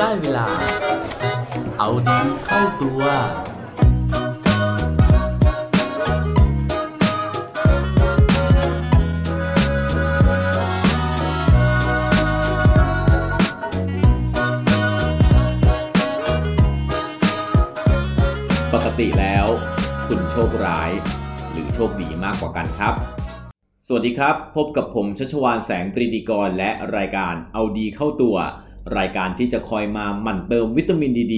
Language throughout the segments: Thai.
ได้เวลา เอาดีเข้าตัว ปกติแล้ว คุณโชคร้าย หรือโชคดีมากกว่ากันครับสวัสดีครับ พบกับผมชัชวานแสงปรีดีกรและรายการเอาดีเข้าตัว รายการที่จะคอยมาหมั่นเติมวิตามินดีด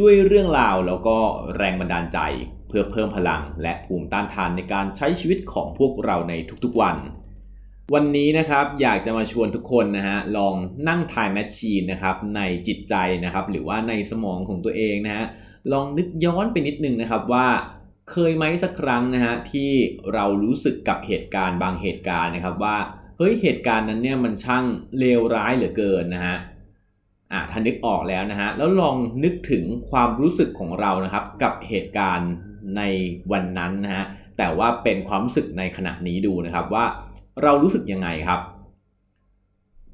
ด้วยเรื่องราวแล้วก็แรงบันดาลใจ เพื่อเพิ่มพลังและภูมิต้านทานในการใช้ชีวิตของพวกเราในทุกๆวัน วันนี้นะครับอยากจะมาชวนทุกคนนะฮะลองนั่งทายแมชชีนนะครับในจิตใจนะครับหรือว่าในสมองของตัวเองนะฮะลองนึกย้อนไปนิดนึงนะครับว่าเคยไหมสักครั้งนะฮะที่เรารู้สึกกับเหตุการณ์บางเหตุการณ์นะครับว่าเฮ้ยเหตุการณ์นั้นเนี่ยมันช่างเลวร้ายเหลือเกินนะฮะ อะถ้านึกออกแล้วนะฮะแล้วลองนึกถึงความรู้สึกของเรานะครับ กับเหตุการณ์ในวันนั้นนะฮะแต่ว่าเป็นความรู้สึกในขณะนี้ดูนะครับว่าเรารู้สึกยังไงครับ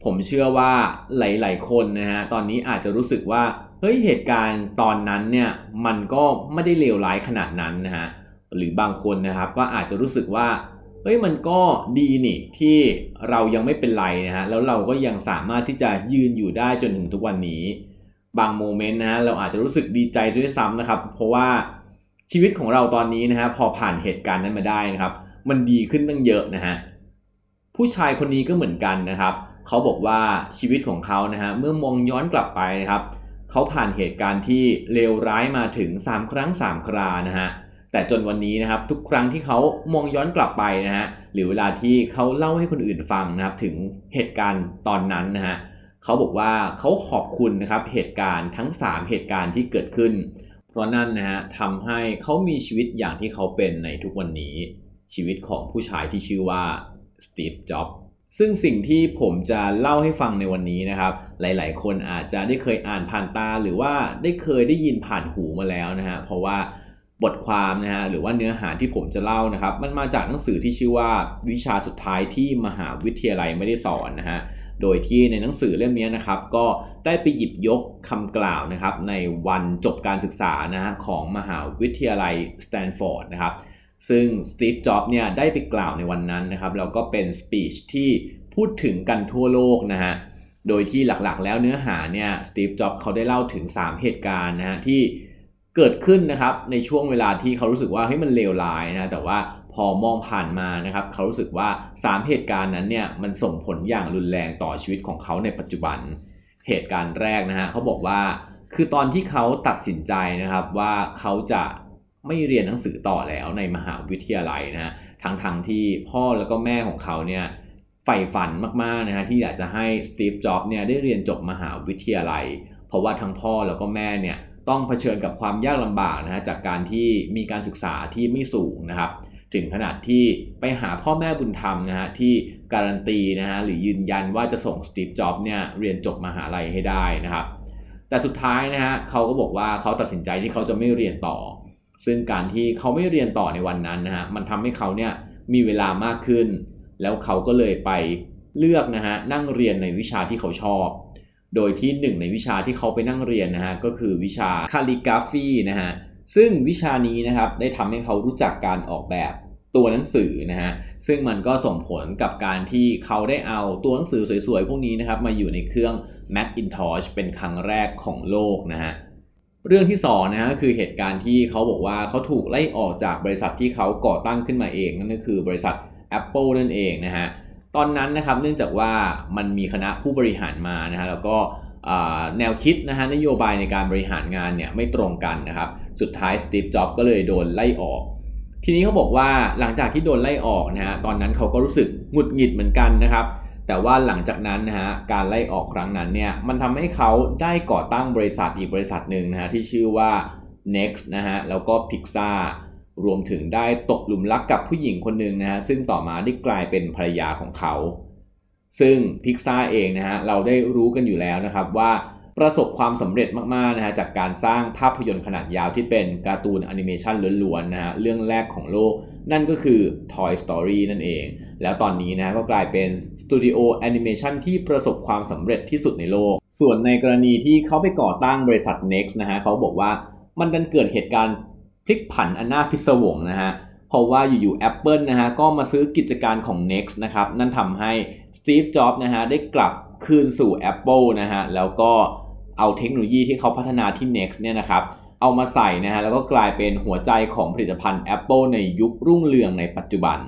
ผมเชื่อว่าหลาย ๆ คนนะฮะตอนนี้อาจจะรู้สึกว่าเฮ้ยเหตุการณ์ตอนนั้นเนี่ยมันก็ไม่ได้เลวร้ายขนาดนั้นนะฮะหรือบางคนนะครับก็อาจจะรู้สึกว่า เฮ้ยมันก็ดีนี่ที่เรายังไม่เป็นไรนะฮะแล้วเราก็ยังสามารถที่จะยืนอยู่ได้จนถึงทุกวันนี้ บางโมเมนต์นะฮะเราอาจจะรู้สึกดีใจด้วยซ้ำนะครับ เพราะว่าชีวิตของเราตอนนี้นะฮะพอผ่านเหตุการณ์นั้นมาได้นะครับ มันดีขึ้นตั้งเยอะนะฮะผู้ชายคนนี้ก็เหมือนกันนะครับเขาบอกว่าชีวิตของเขานะฮะเมื่อมองย้อนกลับไปนะครับเขาผ่านเหตุการณ์ที่เลวร้ายมาถึง 3 ครั้ง 3 ครานะฮะ แต่จนวันนี้นะครับทุกครั้งที่เขามองย้อนกลับไปนะฮะหรือเวลาที่เขาเล่าให้คนอื่นฟังนะครับถึงเหตุการณ์ตอนนั้นนะฮะเขาบอกว่าเขาขอบคุณนะครับเหตุการณ์ทั้ง 3 เหตุการณ์ที่เกิดขึ้น เพราะนั่นนะฮะทำให้เขามีชีวิตอย่างที่เขาเป็นในทุกวันนี้ชีวิตของผู้ชายที่ชื่อว่าสตีฟจ็อบซึ่งสิ่งที่ผมจะเล่าให้ฟังในวันนี้นะครับ หลายๆ คนอาจจะได้เคยอ่านผ่านตา หรือว่าได้เคยได้ยินผ่านหูมาแล้วนะฮะเพราะว่า บทความนะฮะหรือว่าเนื้อหาที่ผมจะเล่านะครับ มันมาจากหนังสือที่ชื่อว่าวิชาสุดท้ายที่มหาวิทยาลัยไม่ได้สอนนะฮะโดยที่ในหนังสือเล่มนี้นะครับ ก็ได้ไปหยิบยกคำกล่าวนะครับ ในวันจบการศึกษานะฮะของมหาวิทยาลัยสแตนฟอร์ดนะครับซึ่งสตีฟจ็อบส์เนี่ยได้ไปกล่าวในวันนั้นนะครับแล้วก็เป็นสปีชที่พูดถึงกันทั่วโลกนะฮะโดยที่หลักๆ แล้วเนื้อหาเนี่ยสตีฟจ็อบส์เขาได้เล่าถึง 3 เหตุการณ์นะฮะที่ เกิดขึ้นนะครับในช่วงเวลาที่เขารู้สึกว่าเฮ้ยมันเลวร้ายนะแต่ว่าพอมองผ่านมานะครับเขารู้สึกว่า 3 เหตุการณ์นั้นเนี่ยมันส่งผลอย่างรุนแรงต่อชีวิตของเขาในปัจจุบัน เหตุการณ์แรกนะฮะเขาบอกว่าคือตอนที่เขาตัดสินใจนะครับว่าเขาจะไม่เรียนหนังสือต่อแล้วในมหาวิทยาลัยนะทั้งๆทที่พ่อแล้วก็แม่ของเขาเนี่ยใฝ่ฝันมากๆนะฮะที่อยากจะให้สตีฟ จ็อบส์เนี่ยได้เรียนจบมหาวิทยาลัย เพราะว่าทั้งพ่อแล้วก็แม่เนี่ย ต้องเผชิญกับความยากลำบากนะฮะจากการที่มีการศึกษาที่ไม่สูงนะครับ ถึงขนาดที่ไปหาพ่อแม่บุญธรรมนะฮะที่การันตีนะฮะหรือยืนยันว่าจะส่งสตีฟจ็อบเนี่ยเรียนจบมหาลัยให้ได้นะครับ แต่สุดท้ายนะฮะเขาก็บอกว่าเขาตัดสินใจที่เขาจะไม่เรียนต่อ ซึ่งการที่เขาไม่เรียนต่อในวันนั้นนะฮะมันทำให้เขาเนี่ยมีเวลามากขึ้น แล้วเขาก็เลยไปเลือกนะฮะนั่งเรียนในวิชาที่เขาชอบ โดยที่หนึ่งในวิชาที่เขาไปนั่งเรียนนะฮะก็คือวิชาคาลิกราฟีนะฮะซึ่งวิชานี้นะครับได้ทำให้เขารู้จักการออกแบบตัวหนังสือนะฮะซึ่งมันก็ส่งผลกับการที่เขาได้เอาตัวหนังสือสวยๆ พวกนี้นะครับมาอยู่ในเครื่อง Macintosh เป็นครั้งแรกของโลกนะฮะเรื่องที่2นะฮะคือเหตุการณ์ที่เขาบอกว่าเขาถูกไล่ออกจากบริษัทที่เขาก่อตั้งขึ้นมาเองนั่นก็คือบริษัท Apple นั่นเองนะฮะ ตอนนั้นนะครับเนื่องจากว่ามันมีคณะผู้บริหารมานะฮะแล้วก็แนวคิดนะฮะนโยบายในการบริหารงานเนี่ยไม่ตรงกันนะครับสุดท้ายสตีฟจ็อบก็เลยโดนไล่ออก ทีนี้เขาบอกว่าหลังจากที่โดนไล่ออกนะฮะตอนนั้นเขาก็รู้สึกหงุดหงิดเหมือนกันนะครับแต่ว่าหลังจากนั้นนะฮะการไล่ออกครั้งนั้นเนี่ยมันทำให้เขาได้ก่อตั้งบริษัทอีกบริษัทหนึ่งนะฮะที่ชื่อว่า Next นะฮะแล้วก็ Pixar รวมถึงได้ตกหลุมรักกับผู้หญิงคนหนึ่งนะฮะซึ่งต่อมาได้กลายเป็นภรรยาของเขา ซึ่งพิกซาเองนะฮะเราได้รู้กันอยู่แล้วนะครับว่าประสบความสำเร็จมากๆนะฮะจากการสร้างภาพยนตร์ขนาดยาวที่เป็นการ์ตูนแอนิเมชันล้วนๆนะฮะเรื่องแรกของโลก นั่นก็คือ Toy Story นั่นเอง แล้วตอนนี้นะก็กลายเป็นสตูดิโอแอนิเมชันที่ประสบความสำเร็จที่สุดในโลก ส่วนในกรณีที่เขาไปก่อตั้งบริษัท Next นะฮะเขาบอกว่ามันดันเกิดเหตุการณ์ พลิกผันอันน่าพิศวงนะฮะเพราะว่าอยู่ๆ Apple นะฮะก็มาซื้อกิจการของ Next นะครับนั่นทำให้ Steve Jobs นะฮะได้กลับคืนสู่ Apple นะฮะแล้วก็เอาเทคโนโลยีที่เขาพัฒนาที่ Next เนี่ยนะครับเอามาใส่นะฮะแล้วก็กลายเป็นหัวใจของผลิตภัณฑ์ Apple ในยุครุ่งเรืองในปัจจุบัน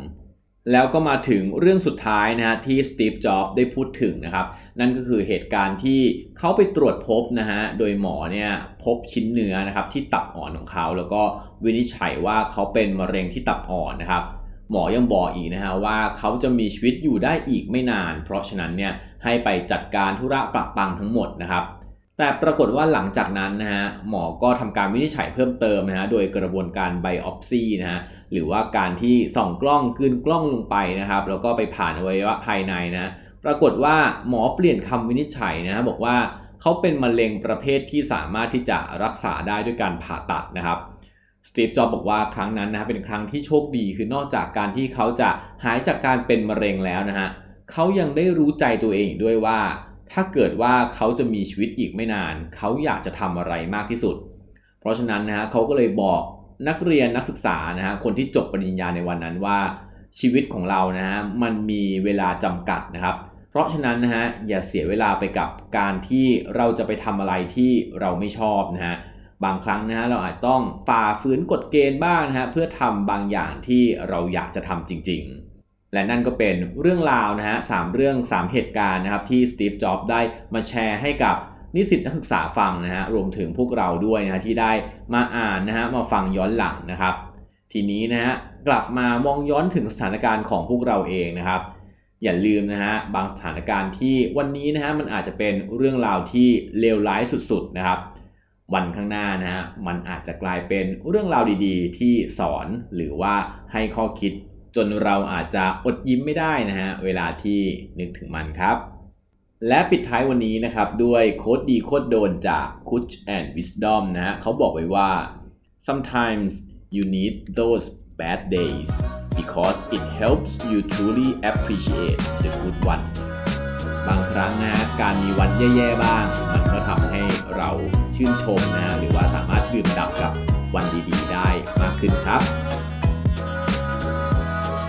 แล้วก็มาถึงเรื่องสุดท้ายนะฮะที่สตีฟ จ็อบส์ได้พูดถึงนะครับ นั่นก็คือเหตุการณ์ที่เขาไปตรวจพบนะฮะ โดยหมอเนี่ยพบชิ้นเนื้อนะครับที่ตับอ่อนของเขา แล้วก็วินิจฉัยว่าเขาเป็นมะเร็งที่ตับอ่อนนะครับ หมอยังบอกอีกนะฮะว่าเขาจะมีชีวิตอยู่ได้อีกไม่นาน เพราะฉะนั้นเนี่ยให้ไปจัดการธุระประปังทั้งหมดนะครับ แต่ปรากฏว่าหลังจากนั้นนะฮะหมอก็ทำการวินิจฉัยเพิ่มเติมนะฮะโดยกระบวนการไบออปซีนะฮะหรือว่าการที่ส่องกล้องกลืนกล้องลงไปนะครับ แล้วก็ไปผ่านอวัยวะภายในนะปรากฏว่าหมอเปลี่ยนคำวินิจฉัยนะบอกว่าเขาเป็นมะเร็งประเภทที่สามารถที่จะรักษาได้ด้วยการผ่าตัดนะครับสตีฟ จ็อบบอกว่าครั้งนั้นนะเป็นครั้งที่โชคดีคือนอกจากการที่เขาจะหายจากการเป็นมะเร็งแล้วนะฮะเขายังได้รู้ใจตัวเองด้วยว่า ถ้าเกิดว่าเขาจะมีชีวิตอีกไม่นาน เขาอยากจะทำอะไรมากที่สุด เพราะฉะนั้นนะฮะเขาก็เลยบอกนักเรียนนักศึกษานะฮะคนที่จบปริญญาในวันนั้นว่าชีวิตของเรานะฮะมันมีเวลาจำกัดนะครับ เพราะฉะนั้นนะฮะอย่าเสียเวลาไปกับการที่เราจะไปทำอะไรที่เราไม่ชอบนะฮะบางครั้งนะฮะเราอาจจะต้องฝ่าฝืนกฎเกณฑ์บ้างนะฮะเพื่อทำบางอย่างที่เราอยากจะทำจริง ๆ และนั่นก็เป็นเรื่องราวนะฮะสามเรื่อง 3 เหตุการณ์นะครับที่สตีฟ จ็อบได้มาแชร์ให้กับนิสิตนักศึกษาฟังนะฮะรวมถึงพวกเราด้วยนะฮะที่ได้มาอ่านนะฮะมาฟังย้อนหลังนะครับ ทีนี้นะฮะกลับมามองย้อนถึงสถานการณ์ของพวกเราเองนะครับ อย่าลืมนะฮะบางสถานการณ์ที่วันนี้นะฮะมันอาจจะเป็นเรื่องราวที่เลวร้ายสุดๆนะครับ วันข้างหน้านะฮะมันอาจจะกลายเป็นเรื่องราวดีๆ ที่สอนหรือว่าให้ข้อคิด จนเราอาจจะอดยิ้มไม่ได้นะฮะเวลาที่นึกถึงมันครับ และปิดท้ายวันนี้นะครับด้วยโค้ดดีโค้ดโดนจาก Coach and Wisdom นะฮะเขาบอกไว้ว่า sometimes you need those bad days because it helps you truly appreciate the good ones บางครั้งนะการมีวันแย่ๆบ้าง มันก็ทำให้เราชื่นชมนะหรือว่าสามารถดื่มด่ำกับวันดีๆ ได้มากขึ้นครับ